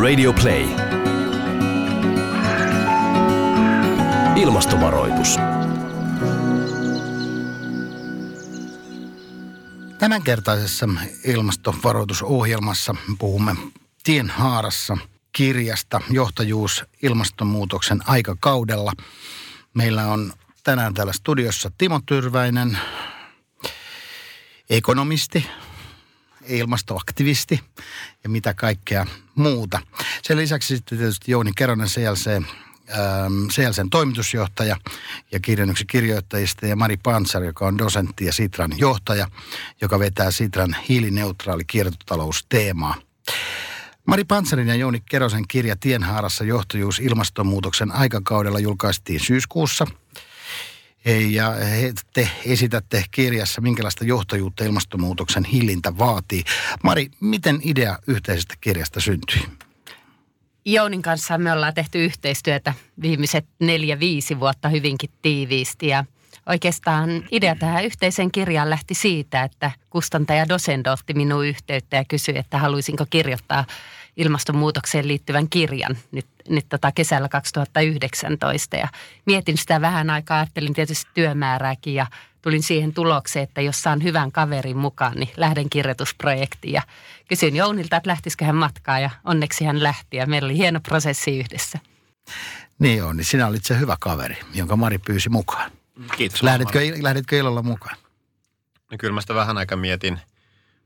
Radio Play. Ilmastovaroitus. Tämänkertaisessa ilmastovaroitusohjelmassa puhumme Tien haarassa kirjasta Johtajuus ilmastonmuutoksen aikakaudella. Meillä on tänään täällä studiossa Timo Tyrväinen, ekonomisti, ilmastoaktivisti ja mitä kaikkea muuta. Sen lisäksi sitten tietysti Jouni Keronen CLC, ähm, CLCn toimitusjohtaja ja kirjan yksi kirjoittajista ja Mari Pansar, joka on dosentti ja Sitran johtaja, joka vetää Sitran hiilineutraali kiertotalousteemaa. Mari Pantsarin ja Jouni Kerosen kirja Tienhaarassa johtajuus ilmastonmuutoksen aikakaudella julkaistiin syyskuussa – ja te esitätte kirjassa, minkälaista johtajuutta ilmastonmuutoksen hillintä vaatii. Mari, miten idea yhteisestä kirjasta syntyi? Jounin kanssa me ollaan tehty yhteistyötä viimeiset neljä-viisi vuotta hyvinkin tiiviisti ja oikeastaan idea tähän yhteiseen kirjaan lähti siitä, että kustantaja Dosendo otti minun yhteyttä ja kysyi, että haluaisinko kirjoittaa ilmastonmuutokseen liittyvän kirjan nyt, nyt tota kesällä 2019. Ja mietin sitä vähän aikaa, ajattelin tietysti työmäärääkin ja tulin siihen tulokseen, että jos saan hyvän kaverin mukaan, niin lähden kirjoitusprojektiin. Ja kysyin Jounilta, että lähtisikö hän matkaa ja onneksi hän lähti ja meillä oli hieno prosessi yhdessä. Niin on, niin sinä olit se hyvä kaveri, jonka Mari pyysi mukaan. Kiitos. Lähditkö, lähditkö ilolla mukaan? No kyllä mä sitä vähän aikaa mietin,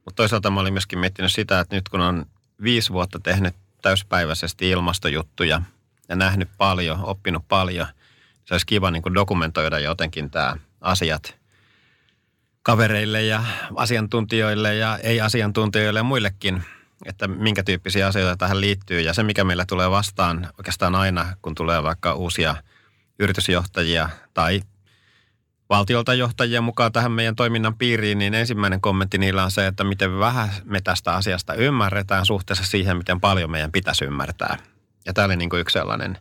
mutta toisaalta mä olin myöskin miettinyt sitä, että nyt kun on viisi vuotta tehnyt täyspäiväisesti ilmastojuttuja ja nähnyt paljon, oppinut paljon. Se olisi kiva niin kuin dokumentoida jotenkin tämä asiat kavereille ja asiantuntijoille ja ei-asiantuntijoille ja muillekin, että minkä tyyppisiä asioita tähän liittyy. Ja se, mikä meillä tulee vastaan oikeastaan aina, kun tulee vaikka uusia yritysjohtajia tai valtiolta johtajia mukaan tähän meidän toiminnan piiriin, niin ensimmäinen kommentti niillä on se, että miten vähän me tästä asiasta ymmärretään suhteessa siihen, miten paljon meidän pitäisi ymmärtää. Ja tämä oli niin kuin yksi sellainen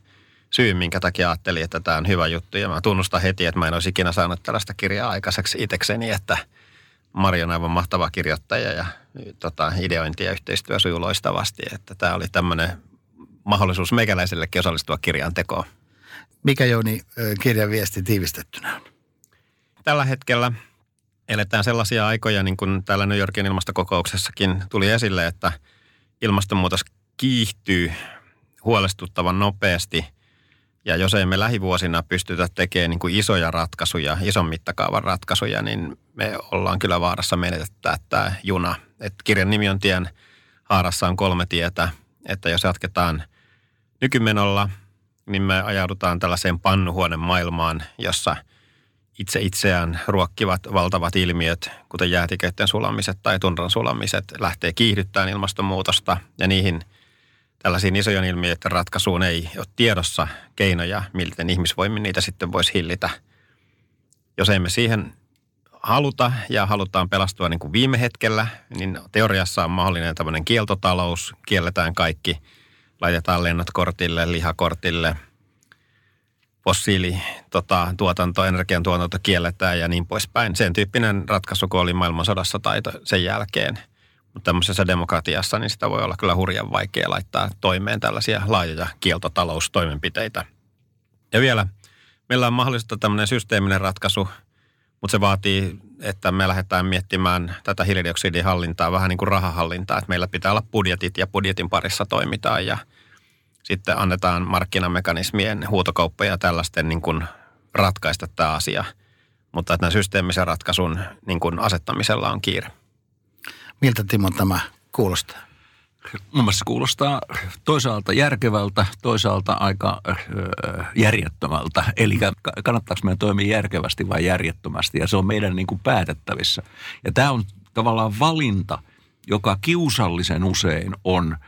syy, minkä takia ajattelin, että tämä on hyvä juttu. Ja mä tunnustan heti, että mä en olisi ikinä saanut tällaista kirjaa aikaiseksi itsekseni, että Mari on aivan mahtava kirjoittaja ja tota, ideointi ja yhteistyö sujuu loistavasti. Että tämä oli tämmöinen mahdollisuus meikäläisellekin osallistua kirjan tekoon. Mikä Jouni kirjan viesti tiivistettynä on? Tällä hetkellä eletään sellaisia aikoja, niin kuin täällä New Yorkin ilmastokokouksessakin tuli esille, että ilmastonmuutos kiihtyy huolestuttavan nopeasti. Ja jos ei me lähivuosina pystytä tekemään niin kuin isoja ratkaisuja, ison mittakaavan ratkaisuja, niin me ollaan kyllä vaarassa menetettää tämä juna. Et kirjan nimi on Tien haarassa on kolme tietä, että jos jatketaan nykymenolla, niin me ajaudutaan tällaiseen pannuhuoneen maailmaan, jossa – itse itseään ruokkivat valtavat ilmiöt, kuten jäätiköiden sulamiset tai tundran sulamiset, lähtee kiihdyttämään ilmastonmuutosta ja niihin tällaisiin isojen ilmiöiden ratkaisuun ei ole tiedossa keinoja, miten ihmisvoimin niitä sitten voisi hillitä. Jos emme siihen haluta ja halutaan pelastua niin kuin viime hetkellä, niin teoriassa on mahdollinen tämmöinen kieltotalous, kielletään kaikki, laitetaan lennot kortille, lihakortille – fossiili tota, tuotanto, energiantuotanto kielletään ja niin poispäin. Sen tyyppinen ratkaisu, kun oli maailmansodassa tai sen jälkeen. Mutta tämmöisessä demokratiassa niin sitä voi olla kyllä hurjan vaikea laittaa toimeen tällaisia laajoja kieltotaloustoimenpiteitä. Ja vielä, meillä on mahdollista tämmöinen systeeminen ratkaisu, mutta se vaatii, että me lähdetään miettimään tätä hiilidioksidihallintaa vähän niin kuin rahahallintaa. Että meillä pitää olla budjetit ja budjetin parissa toimitaan ja – sitten annetaan markkinamekanismien huutokauppoja ja tällaisten niin kuin ratkaista tämä asia. Mutta että systeemisen ratkaisun niin kuin asettamisella on kiire. Miltä Timo tämä kuulostaa? Mun mielestä kuulostaa toisaalta järkevältä, toisaalta aika äh, järjettömältä. Eli kannattaako meidän toimia järkevästi vai järjettömästi, ja se on meidän niin kuin päätettävissä. Ja tämä on tavallaan valinta, joka kiusallisen usein on –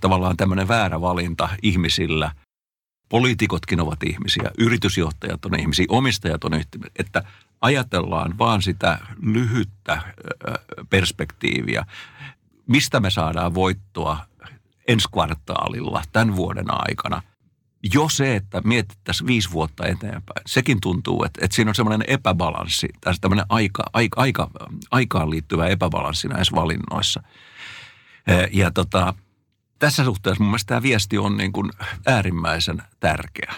tavallaan tämmöinen väärä valinta ihmisillä. Poliitikotkin ovat ihmisiä, yritysjohtajat on ihmisiä, omistajat on ihmisiä, että ajatellaan vaan sitä lyhyttä perspektiiviä. Mistä me saadaan voittoa ensi kvartaalilla tämän vuoden aikana – jo se, että mietittäisiin viisi vuotta eteenpäin, sekin tuntuu, että, että siinä on semmoinen epäbalanssi, tai tämmöinen aika, aika, aika, aikaan liittyvä epäbalanssi näissä valinnoissa. Ja tota, tässä suhteessa mun mielestä tämä viesti on niin kuin äärimmäisen tärkeä.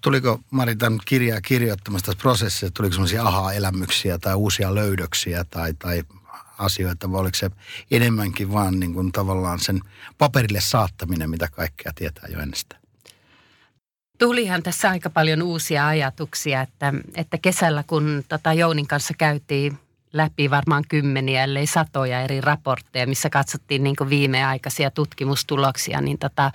Tuliko Mari tämän kirjaa kirjoittamasta prosessissa, tuliko sellaisia aha-elämyksiä tai uusia löydöksiä tai, tai asioita, vai oliko se enemmänkin vaan niin kuin tavallaan sen paperille saattaminen, mitä kaikkea tietää jo ennestään? Tulihan tässä aika paljon uusia ajatuksia, että, että kesällä kun tota Jounin kanssa käytiin läpi varmaan kymmeniä, ellei satoja eri raportteja, missä katsottiin niin viimeaikaisia tutkimustuloksia, niin tota,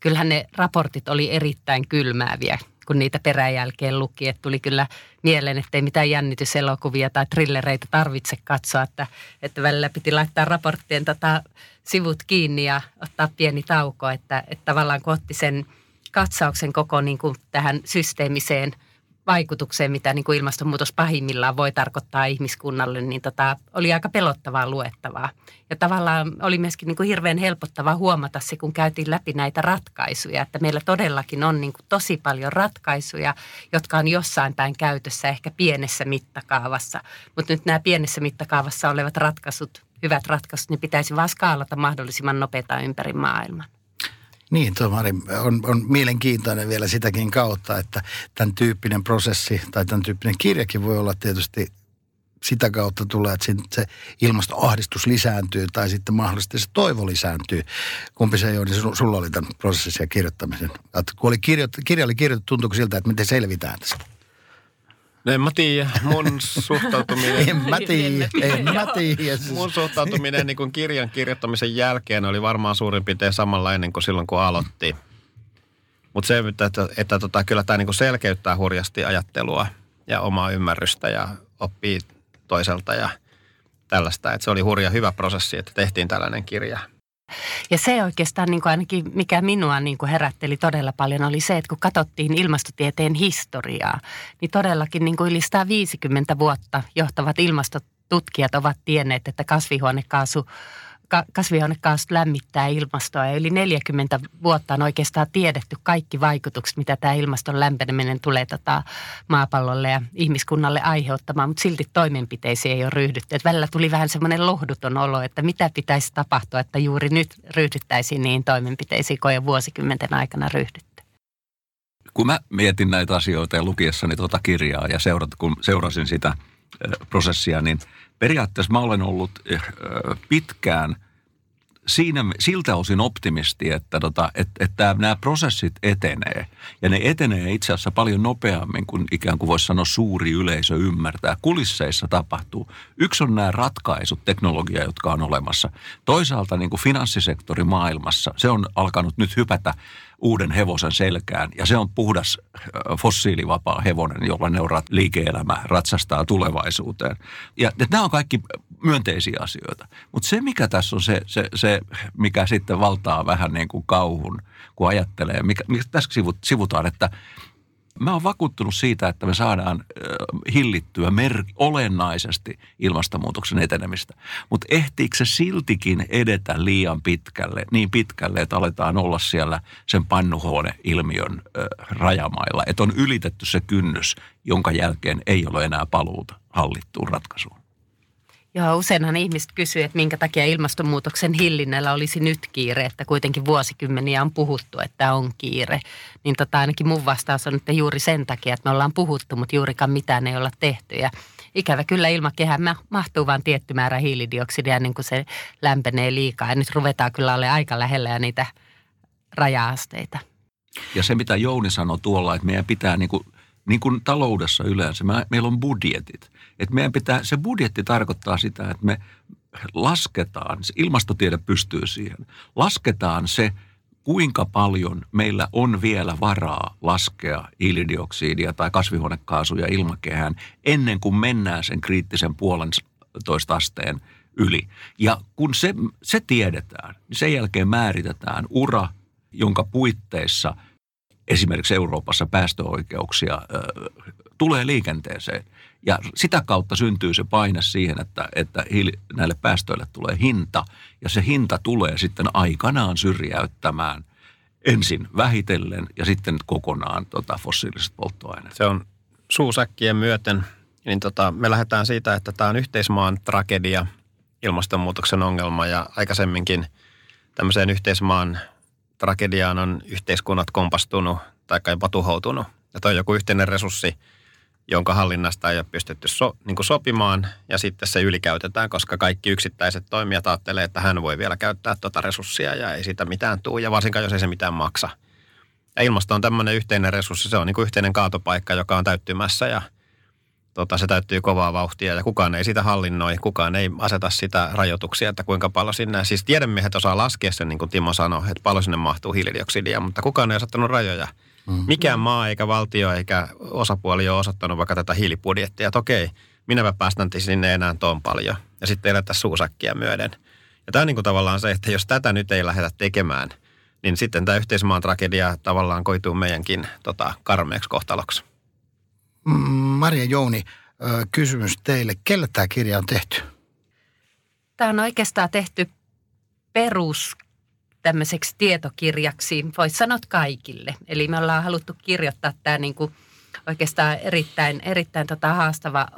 kyllähän ne raportit oli erittäin kylmääviä kun niitä peräjälkeen luki. Että tuli kyllä mieleen, että ei mitään jännityselokuvia tai trillereitä tarvitse katsoa, että, että välillä piti laittaa raporttien tota sivut kiinni ja ottaa pieni tauko, että, että tavallaan kun otti sen katsauksen koko niin kuin tähän systeemiseen – vaikutukseen, mitä niin kuin ilmastonmuutos pahimmillaan voi tarkoittaa ihmiskunnalle, niin tota, oli aika pelottavaa luettavaa. Ja tavallaan oli myöskin niin kuin hirveän helpottavaa huomata se, kun käytiin läpi näitä ratkaisuja, että meillä todellakin on niin kuin tosi paljon ratkaisuja, jotka on jossain päin käytössä, ehkä pienessä mittakaavassa. Mutta nyt nämä pienessä mittakaavassa olevat ratkaisut, hyvät ratkaisut, niin pitäisi vaan skaalata mahdollisimman nopeita ympäri maailman. Niin, tuo Mari, on, on mielenkiintoinen vielä sitäkin kautta, että tämän tyyppinen prosessi tai tämän tyyppinen kirjakin voi olla tietysti sitä kautta tulee, että se ilmastoahdistus lisääntyy tai sitten mahdollisesti se toivo lisääntyy. Kumpi se on, niin sulla oli tämän prosessin ja kirjoittamisen. Kun oli kirjo, kirja oli kirjoitettu, tuntuuko siltä, että miten selvitään tästä? No en mä tiedä. Mun suhtautuminen... en mä tiedä, en mä tiedä. Mun suhtautuminen niin kuin kirjan kirjoittamisen jälkeen oli varmaan suurin piirtein samanlainen kuin silloin, kun aloitti. Mutta se, että, että, että tota, kyllä tämä niin selkeyttää hurjasti ajattelua ja omaa ymmärrystä ja oppii toiselta ja tällaista. Että se oli hurja hyvä prosessi, että tehtiin tällainen kirja. Ja se oikeastaan niin kuin ainakin, mikä minua niin kuin herätteli todella paljon, oli se, että kun katsottiin ilmastotieteen historiaa, niin todellakin niin kuin yli 150 vuotta johtavat ilmastotutkijat ovat tienneet, että kasvihuonekaasu kasvihuonekaasut lämmittää ilmastoa ja yli 40 vuotta on oikeastaan tiedetty kaikki vaikutukset, mitä tämä ilmaston lämpeneminen tulee tota maapallolle ja ihmiskunnalle aiheuttamaan, mutta silti toimenpiteisiin ei ole ryhdytty. Et välillä tuli vähän semmoinen lohduton olo, että mitä pitäisi tapahtua, että juuri nyt ryhdyttäisiin niin toimenpiteisiin, kun jo vuosikymmenten aikana ryhdytty. Kun mä mietin näitä asioita ja lukiessani tuota kirjaa ja seurat, kun seurasin sitä prosessia, niin – periaatteessa mä olen ollut eh, pitkään siinä, siltä osin optimisti, että, tota, että, että nämä prosessit etenee. Ja ne etenee itse asiassa paljon nopeammin kuin ikään kuin voisi sanoa suuri yleisö ymmärtää. Kulisseissa tapahtuu. Yksi on nämä ratkaisut, teknologia, jotka on olemassa. Toisaalta niin kuin finanssisektori maailmassa, se on alkanut nyt hypätä uuden hevosen selkään. Ja se on puhdas fossiilivapaa hevonen, jolla neurat liike-elämä ratsastaa tulevaisuuteen. Ja, ja nämä on kaikki myönteisiä asioita. Mutta se, mikä tässä on se, se, se, mikä sitten valtaa vähän niin kuin kauhun, kun ajattelee, mikä, mikä tässä sivutaan, että – Mä oon vakuuttunut siitä, että me saadaan hillittyä mer- olennaisesti ilmastonmuutoksen etenemistä. Mutta ehtiikö se siltikin edetä liian pitkälle, niin pitkälle, että aletaan olla siellä sen pannuhuone-ilmiön ö, rajamailla. Että on ylitetty se kynnys, jonka jälkeen ei ole enää paluuta hallittuun ratkaisuun. Joo, useinhan ihmiset kysyvät, että minkä takia ilmastonmuutoksen hillinnällä olisi nyt kiire, että kuitenkin vuosikymmeniä on puhuttu, että on kiire. Niin tota, ainakin mun vastaus on, että juuri sen takia, että me ollaan puhuttu, mutta juurikaan mitään ei olla tehty. Ja ikävä kyllä ilmakehään mahtuu vain tietty määrä hiilidioksidia niin kuin se lämpenee liikaa. Ja nyt ruvetaan kyllä olemaan aika lähellä ja niitä raja-asteita. Ja se, mitä Jouni sanoi tuolla, että meidän pitää niin kuin, niin kuin taloudessa yleensä, meillä on budjetit. Että meidän pitää, se budjetti tarkoittaa sitä, että me lasketaan, se ilmastotiede pystyy siihen, lasketaan se, kuinka paljon meillä on vielä varaa laskea hiilidioksidia tai kasvihuonekaasuja ilmakehään ennen kuin mennään sen kriittisen puolen toista asteen yli. Ja kun se, se tiedetään, niin sen jälkeen määritetään ura, jonka puitteissa esimerkiksi Euroopassa päästöoikeuksia ö, tulee liikenteeseen. Ja sitä kautta syntyy se paine siihen, että, että näille päästöille tulee hinta. Ja se hinta tulee sitten aikanaan syrjäyttämään ensin vähitellen ja sitten kokonaan tota, fossiiliset polttoaineet. Se on suusäkkien myöten. Niin tota, me lähdetään siitä, että tämä on yhteismaan tragedia, ilmastonmuutoksen ongelma ja aikaisemminkin tämmöiseen yhteismaan tragediaan on yhteiskunnat kompastunut tai jopa tuhoutunut. Ja toi on joku yhteinen resurssi, jonka hallinnasta ei ole pystytty so, niin kuin sopimaan ja sitten se ylikäytetään, koska kaikki yksittäiset toimijat ajattelee, että hän voi vielä käyttää tuota resurssia ja ei sitä mitään tule ja varsinkaan jos ei se mitään maksa. Ja ilmasto on tämmöinen yhteinen resurssi, se on niin kuin yhteinen kaatopaikka, joka on täyttymässä ja tota, se täyttyy kovaa vauhtia ja kukaan ei sitä hallinnoi, kukaan ei aseta sitä rajoituksia, että kuinka paljon sinne, siis tiedemiehet osaa laskea sen, niin kuin Timo sanoi, että paljon sinne mahtuu hiilidioksidia, mutta kukaan ei asettanut rajoja – Mm. Mikään maa eikä valtio eikä osapuoli ole osoittanut vaikka tätä hiilibudjettia, että okei, minäpä päästän sinne enää tuon paljon. Ja sitten edetä suusakkia myöden. Ja tämä on niin kuin tavallaan se, että jos tätä nyt ei lähdetä tekemään, niin sitten tämä yhteismaan tragedia tavallaan koituu meidänkin tota, karmeeksi kohtaloksi. Mm, Maria Jouni, kysymys teille. Kelle tämä kirja on tehty? Tämä on oikeastaan tehty perus tämmöiseksi tietokirjaksi, voisi sanoa kaikille. Eli me ollaan haluttu kirjoittaa tämä niin kuin oikeastaan erittäin, erittäin tota haastava,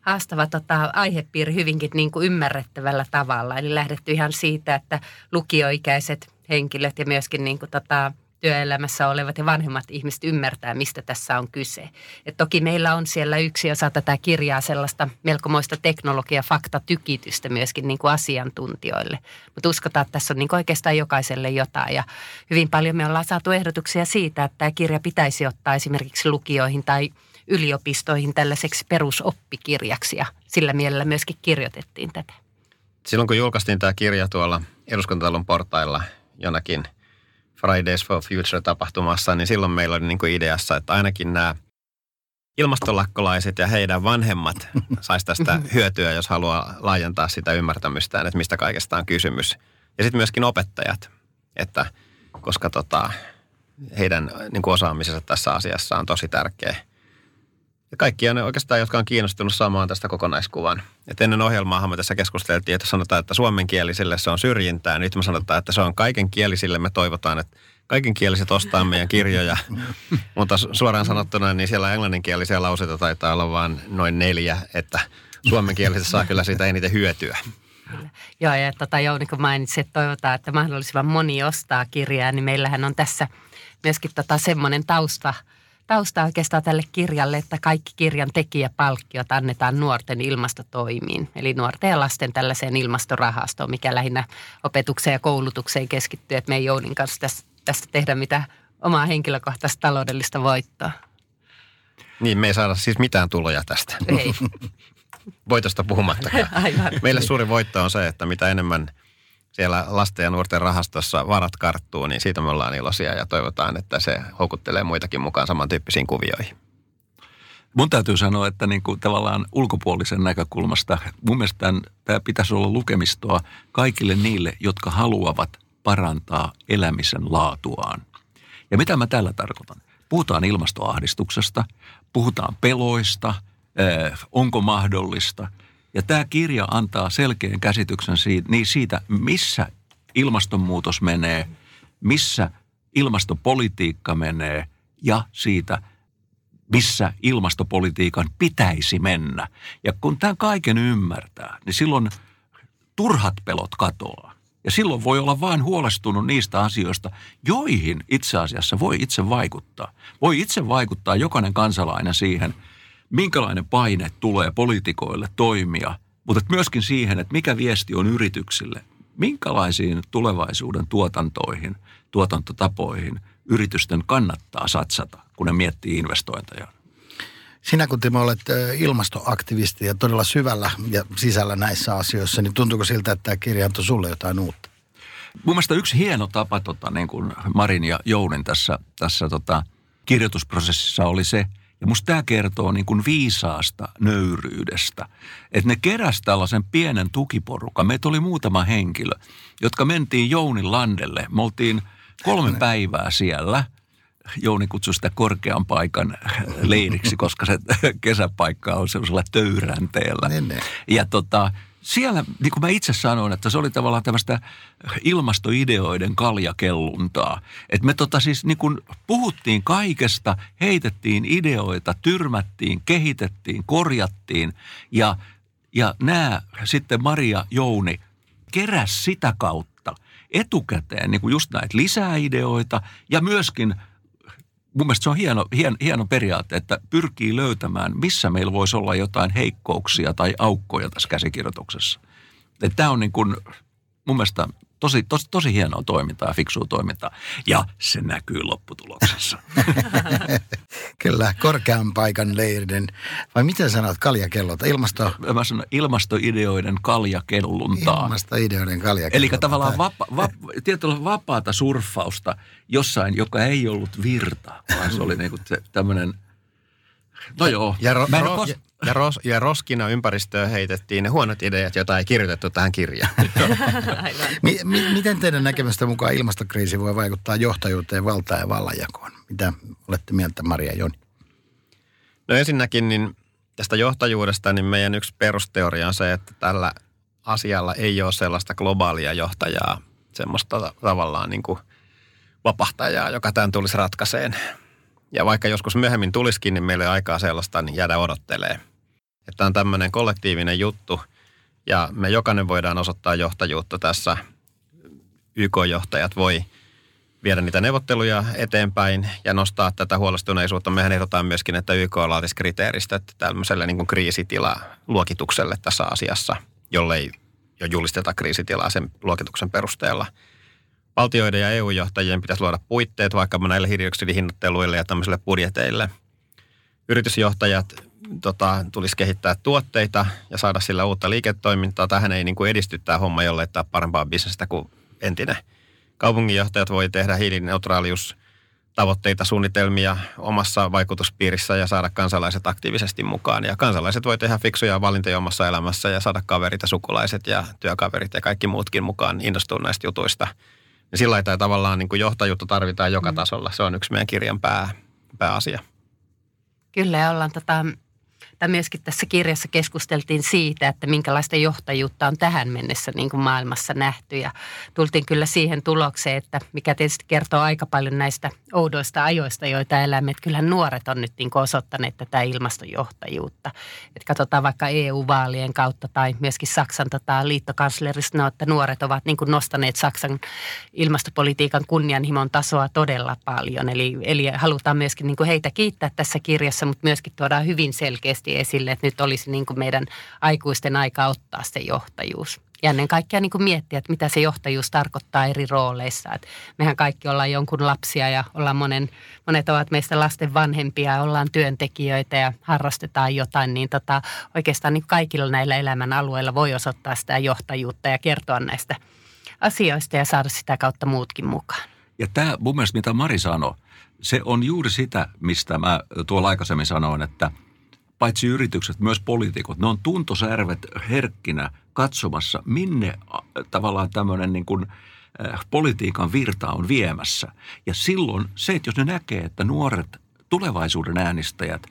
haastava tota aihepiiri hyvinkin niin kuin ymmärrettävällä tavalla. Eli lähdetty ihan siitä, että lukioikäiset henkilöt ja myöskin niin kuin tota, työelämässä olevat ja vanhemmat ihmiset ymmärtää, mistä tässä on kyse. Et toki meillä on siellä yksi osa tätä kirjaa sellaista melkomoista teknologia-faktatykitystä myöskin niin kuin asiantuntijoille. Mutta uskotaan, että tässä on niin kuin oikeastaan jokaiselle jotain. Ja hyvin paljon me ollaan saatu ehdotuksia siitä, että tämä kirja pitäisi ottaa esimerkiksi lukioihin tai yliopistoihin tällaiseksi perusoppikirjaksi ja sillä mielellä myöskin kirjoitettiin tätä. Silloin kun julkaistiin tämä kirja tuolla eduskuntatalon portailla jonakin – Fridays for Future-tapahtumassa, niin silloin meillä oli niin kuin ideassa, että ainakin nämä ilmastolakkolaiset ja heidän vanhemmat saisi tästä hyötyä, jos haluaa laajentaa sitä ymmärtämystään, että mistä kaikesta on kysymys. Ja sitten myöskin opettajat, että koska tota, heidän niin kuin osaamisensa tässä asiassa on tosi tärkeä. Ja kaikki on oikeastaan, jotka on kiinnostunut saamaan tästä kokonaiskuvan. Et ennen ohjelmaa me tässä keskusteltiin, että sanotaan, että suomenkielisille se on syrjintää. Nyt me sanotaan, että se on kaikenkielisille. Me toivotaan, että kaikenkieliset ostaa meidän kirjoja. Mutta suoraan sanottuna, niin siellä englanninkielisiä lauseita taitaa olla vain noin neljä, että suomenkieliset saa kyllä siitä eniten hyötyä. Joo, ja tota Jouni, kun mainitsit, että toivotaan, että mahdollisimman moni ostaa kirjaa, niin meillähän on tässä myöskin tota semmoinen tausta – tausta oikeastaan tälle kirjalle, että kaikki kirjan tekijäpalkkiot annetaan nuorten ilmastotoimiin. Eli nuorten ja lasten tällaiseen ilmastorahastoon, mikä lähinnä opetukseen ja koulutukseen keskittyy. Että me ei Jounin kanssa tästä, tästä tehdä mitään omaa henkilökohtaista taloudellista voittoa. Niin, me ei saada siis mitään tuloja tästä. Ei. Voitosta puhumattakaan. Aivan. Meille suuri voitto on se, että mitä enemmän – siellä lasten ja nuorten rahastossa varat karttuu, niin siitä me ollaan iloisia ja toivotaan, että se houkuttelee muitakin mukaan samantyyppisiin kuvioihin. Mun täytyy sanoa, että niin kuin tavallaan ulkopuolisen näkökulmasta mun mielestä tämä pitäisi olla lukemistoa kaikille niille, jotka haluavat parantaa elämisen laatuaan. Ja mitä mä tällä tarkoitan? Puhutaan ilmastoahdistuksesta, puhutaan peloista, onko mahdollista – ja tämä kirja antaa selkeän käsityksen siitä, niin siitä, missä ilmastonmuutos menee, missä ilmastopolitiikka menee ja siitä, missä ilmastopolitiikan pitäisi mennä. Ja kun tämän kaiken ymmärtää, niin silloin turhat pelot katoaa. Ja silloin voi olla vain huolestunut niistä asioista, joihin itse asiassa voi itse vaikuttaa. Voi itse vaikuttaa jokainen kansalainen siihen – minkälainen paine tulee poliitikoille toimia, mutta myöskin siihen, että mikä viesti on yrityksille, minkälaisiin tulevaisuuden tuotantoihin, tuotantotapoihin yritysten kannattaa satsata, kun ne miettii investointeja. Sinä kun Timo olet ilmastoaktivisti ja todella syvällä ja sisällä näissä asioissa, niin tuntuuko siltä, että tämä kirja antoi sulle jotain uutta? Mun mielestä yksi hieno tapa, tota, niin kuin Marin ja Jounin tässä, tässä tota, kirjoitusprosessissa oli se – ja musta tämä kertoo niin kuin viisaasta nöyryydestä. Että ne keräs tällaisen pienen tukiporukan. Meitä oli muutama henkilö, jotka mentiin Jounin landelle. Me oltiin kolme päivää siellä. Jouni kutsui sitä korkean paikan leiriksi, koska se kesäpaikka on sellaisella töyränteellä. Ja tota, siellä, niin kuin mä itse sanoin, että se oli tavallaan tämmöistä ilmastoideoiden kaljakelluntaa. Että me tota siis niin kuin puhuttiin kaikesta, heitettiin ideoita, tyrmättiin, kehitettiin, korjattiin ja, ja nämä sitten Maria Jouni keräs sitä kautta etukäteen niin kuin just näitä lisää ideoita ja myöskin mun mielestä se on hieno, hieno, hieno periaate, että pyrkii löytämään, missä meillä voisi olla jotain heikkouksia tai aukkoja tässä käsikirjoituksessa. Tämä on niin kuin, mun mielestä tosi, tosi, tosi hienoa toimintaa, fiksua toimintaa. Ja se näkyy lopputuloksessa. Kyllä, korkean paikan leirinen. Vai miten sanot kaljakellota? Ilmasto... Mä sanon ilmastoideoiden kaljakelluntaa. Ilmastoideoiden kaljakellota. Eli tavallaan vapa, vapa, tietyllä vapaata surffausta jossain, joka ei ollut virta, vaan se oli niinku tämmöinen No joo. Ja, ro, ro, kos- ja, ros, ja roskina ympäristöön heitettiin ne huonot ideat, joita ei kirjoitettu tähän kirjaan. mi, mi, miten teidän näkemystä mukaan ilmastokriisi voi vaikuttaa johtajuuteen, valtaan ja vallanjakoon? Mitä olette mieltä, Maria Joni? No ensinnäkin niin tästä johtajuudesta, niin meidän yksi perusteoria on se, että tällä asialla ei ole sellaista globaalia johtajaa, semmoista tavallaan niin kuin vapahtajaa, joka tämän tulisi ratkaiseen. Ja vaikka joskus myöhemmin tulisikin, niin meillä ei aikaa sellaista, niin jäädä odottelee. Että on tämmöinen kollektiivinen juttu ja me jokainen voidaan osoittaa johtajuutta tässä. YK-johtajat voi viedä niitä neuvotteluja eteenpäin ja nostaa tätä huolestuneisuutta. Mehän ehdotaan myöskin, että YK laatisi kriteeristöt tämmöiselle niin kriisitila-luokitukselle tässä asiassa, jollei jo julisteta kriisitilaa sen luokituksen perusteella – valtioiden ja EU-johtajien pitäisi luoda puitteet vaikka näille hiilidioksidihinnatteluille ja tämmöisille budjeteille. Yritysjohtajat tota, tulisi kehittää tuotteita ja saada sillä uutta liiketoimintaa. Tähän ei niin kuin edisty tämä homma, jolle tämä parempaa bisnestä kuin entinen. Kaupunginjohtajat voi tehdä hiilineutraalius tavoitteita, suunnitelmia omassa vaikutuspiirissä ja saada kansalaiset aktiivisesti mukaan. Ja kansalaiset voi tehdä fiksuja valintoja omassa elämässä ja saada kaverit ja sukulaiset ja työkaverit ja kaikki muutkin mukaan innostua näistä jutuista – ja sillä lailla tavallaan niin kuin johtajuutta tarvitaan joka mm. tasolla. Se on yksi meidän kirjan pää, pääasia. Kyllä, ja ollaan tota, tai myöskin tässä kirjassa keskusteltiin siitä, että minkälaista johtajuutta on tähän mennessä niin kuin maailmassa nähty. Ja tultiin kyllä siihen tulokseen, että mikä tietysti kertoo aika paljon näistä oudoista ajoista, joita elämme. Että kyllähän nuoret on nyt niin kuin osoittaneet tätä ilmastojohtajuutta. Että katsotaan vaikka EU-vaalien kautta tai myöskin Saksan tota, liittokanslerista, no, että nuoret ovat niin kuin nostaneet Saksan ilmastopolitiikan kunnianhimon tasoa todella paljon. Eli, eli halutaan myöskin niin kuin heitä kiittää tässä kirjassa, mutta myöskin tuodaan hyvin selkeästi esille, että nyt olisi niin kuin meidän aikuisten aika ottaa se johtajuus. Ja ennen kaikkea niin kuin miettiä, että mitä se johtajuus tarkoittaa eri rooleissa. Että mehän kaikki ollaan jonkun lapsia ja ollaan monen, monet ovat meistä lasten vanhempia ollaan työntekijöitä ja harrastetaan jotain. Niin tota, oikeastaan niin kaikilla näillä elämän alueilla voi osoittaa sitä johtajuutta ja kertoa näistä asioista ja saada sitä kautta muutkin mukaan. Ja tämä mun mielestä, mitä Mari sanoi, se on juuri sitä, mistä mä tuolla aikaisemmin sanoin, että – paitsi yritykset, myös poliitikot, ne on tuntosärvet herkkinä katsomassa, minne tavallaan tämmöinen niin kuin, äh, politiikan virta on viemässä. Ja silloin se, että jos ne näkee, että nuoret tulevaisuuden äänestäjät,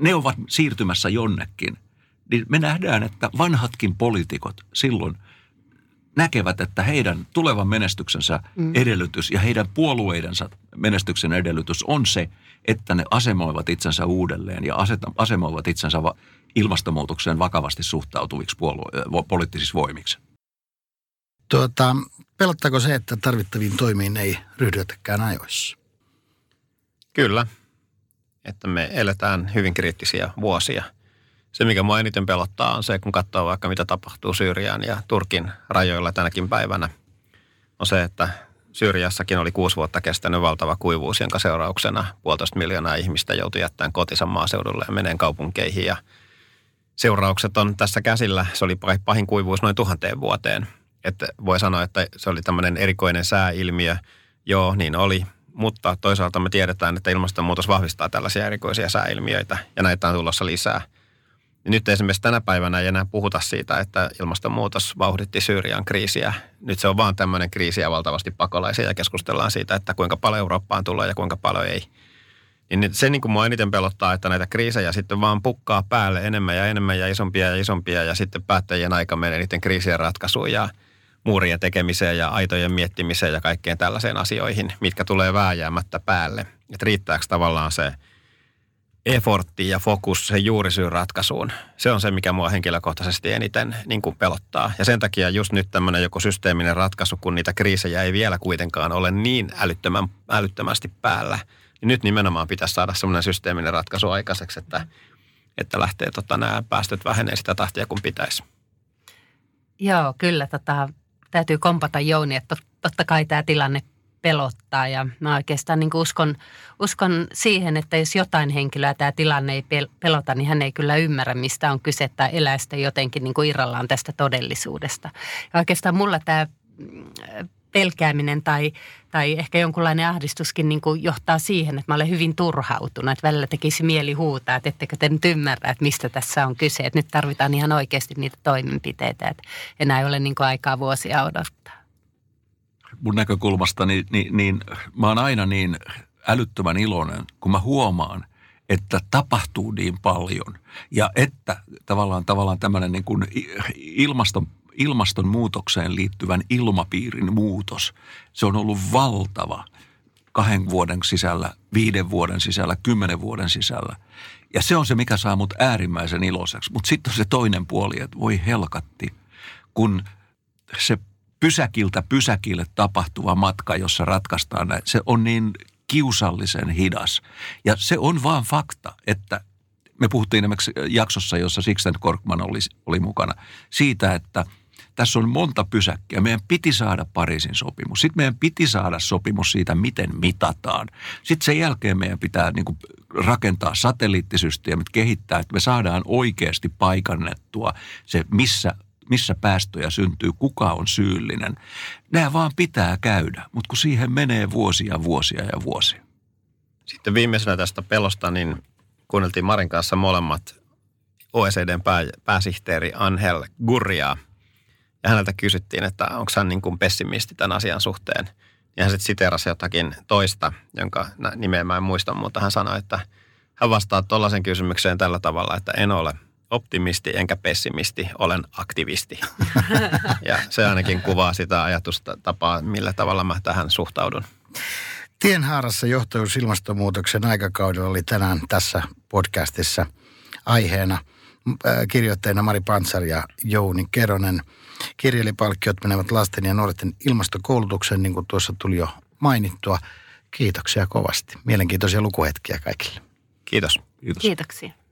ne ovat siirtymässä jonnekin, niin me nähdään, että vanhatkin poliitikot silloin näkevät, että heidän tulevan menestyksensä mm. edellytys ja heidän puolueidensa menestyksen edellytys on se, että ne asemoivat itsensä uudelleen ja asemoivat itsensä ilmastonmuutokseen vakavasti suhtautuviksi puolue- poliittisiksi voimiksi. Tuota, pelottaako se, että tarvittaviin toimiin ei ryhdytäkään ajoissa? Kyllä, että me eletään hyvin kriittisiä vuosia. Se, mikä mua eniten pelottaa, on se, kun katsoo vaikka mitä tapahtuu Syyrian ja Turkin rajoilla tänäkin päivänä, on se, että Syyriassakin oli kuusi vuotta kestänyt valtava kuivuus, jonka seurauksena puolitoista miljoonaa ihmistä joutui jättämään kotinsa maaseudulle ja meneen kaupunkeihin. Ja seuraukset on tässä käsillä. Se oli pahin kuivuus noin tuhanteen vuoteen. Että voi sanoa, että se oli tämmöinen erikoinen sääilmiö. Joo, niin oli. Mutta toisaalta me tiedetään, että ilmastonmuutos vahvistaa tällaisia erikoisia sääilmiöitä ja näitä on tulossa lisää – nyt esimerkiksi tänä päivänä ei enää puhuta siitä, että ilmastonmuutos vauhditti Syyrian kriisiä. Nyt se on vaan tämmöinen kriisi ja valtavasti pakolaisia ja keskustellaan siitä, että kuinka paljon Eurooppaan tulee ja kuinka paljon ei. Niin se niin kuin mua eniten pelottaa, että näitä kriisejä sitten vaan pukkaa päälle enemmän ja enemmän ja isompia ja isompia ja sitten päättäjien aika menee niiden kriisien ratkaisuun ja muurien tekemiseen ja aitojen miettimiseen ja kaikkeen tällaiseen asioihin, mitkä tulee vääjäämättä päälle. Että riittääkö tavallaan se – effortti ja fokus sen juurisyyn ratkaisuun. Se on se, mikä mua henkilökohtaisesti eniten niin kuin pelottaa. Ja sen takia just nyt tämmöinen joku systeeminen ratkaisu, kun niitä kriisejä ei vielä kuitenkaan ole niin älyttömän, älyttömästi päällä. Niin nyt nimenomaan pitäisi saada semmoinen systeeminen ratkaisu aikaiseksi, että, että lähtee tota, nämä päästöt vähenee sitä tahtia kuin pitäisi. Joo, kyllä. Tota, täytyy kompata Jouni, että totta kai tämä tilanne pelottaa ja mä oikeastaan niin uskon, uskon siihen, että jos jotain henkilöä tämä tilanne ei pelota, niin hän ei kyllä ymmärrä, mistä on kyse tai elää sitä jotenkin niin kuin irrallaan tästä todellisuudesta. Ja oikeastaan mulla tämä mm, pelkääminen tai, tai ehkä jonkunlainen ahdistuskin niin kuin johtaa siihen, että mä olen hyvin turhautunut. Että välillä tekisi mieli huutaa, että ettekö te nyt ymmärrä, että mistä tässä on kyse. Että nyt tarvitaan ihan oikeasti niitä toimenpiteitä, että enää ei ole niin kuin aikaa vuosia odottaa mun näkökulmasta, niin, niin, niin mä oon aina niin älyttömän iloinen, kun mä huomaan, että tapahtuu niin paljon ja että tavallaan, tavallaan tämmöinen niin kuin ilmaston, ilmastonmuutokseen liittyvän ilmapiirin muutos, se on ollut valtava kahden vuoden sisällä, viiden vuoden sisällä, kymmenen vuoden sisällä. Ja se on se, mikä saa mut äärimmäisen iloiseksi. Mutta sitten on se toinen puoli, että voi helkatti, kun se pysäkiltä pysäkille tapahtuva matka, jossa ratkaistaan näin, se on niin kiusallisen hidas. Ja se on vaan fakta, että me puhuttiin esimerkiksi jaksossa, jossa Sixten Korkman oli, oli mukana, siitä, että tässä on monta pysäkkiä. Meidän piti saada Pariisin sopimus. Sitten meidän piti saada sopimus siitä, miten mitataan. Sitten sen jälkeen meidän pitää niin kuin rakentaa satelliittisysteemit, kehittää, että me saadaan oikeasti paikannettua se, missä missä päästöjä syntyy, kuka on syyllinen. Nämä vaan pitää käydä, mutta kun siihen menee vuosia, vuosia ja vuosia. Sitten viimeisenä tästä pelosta, niin kuunneltiin Marin kanssa molemmat OECDn pää, pääsihteeri Angel Gurriaa. Ja häneltä kysyttiin, että onko hän niin kuin pessimisti tämän asian suhteen. Ja hän sitten siteerasi jotakin toista, jonka nimeä mä en muista, mutta hän sanoi, että hän vastaa tuollaisen kysymykseen tällä tavalla, että en ole optimisti enkä pessimisti, olen aktivisti. ja se ainakin kuvaa sitä ajatusta tapaa, millä tavalla mä tähän suhtaudun. Tienhaarassa johtajuus ilmastonmuutoksen aikakaudella oli tänään tässä podcastissa aiheena kirjoittajina Mari Pansar ja Jouni Keronen. Kirjalipalkkiot menevät lasten ja nuorten ilmastokoulutukseen, niin kuin tuossa tuli jo mainittua. Kiitoksia kovasti. Mielenkiintoisia lukuhetkiä kaikille. Kiitos. Kiitos. Kiitoksia.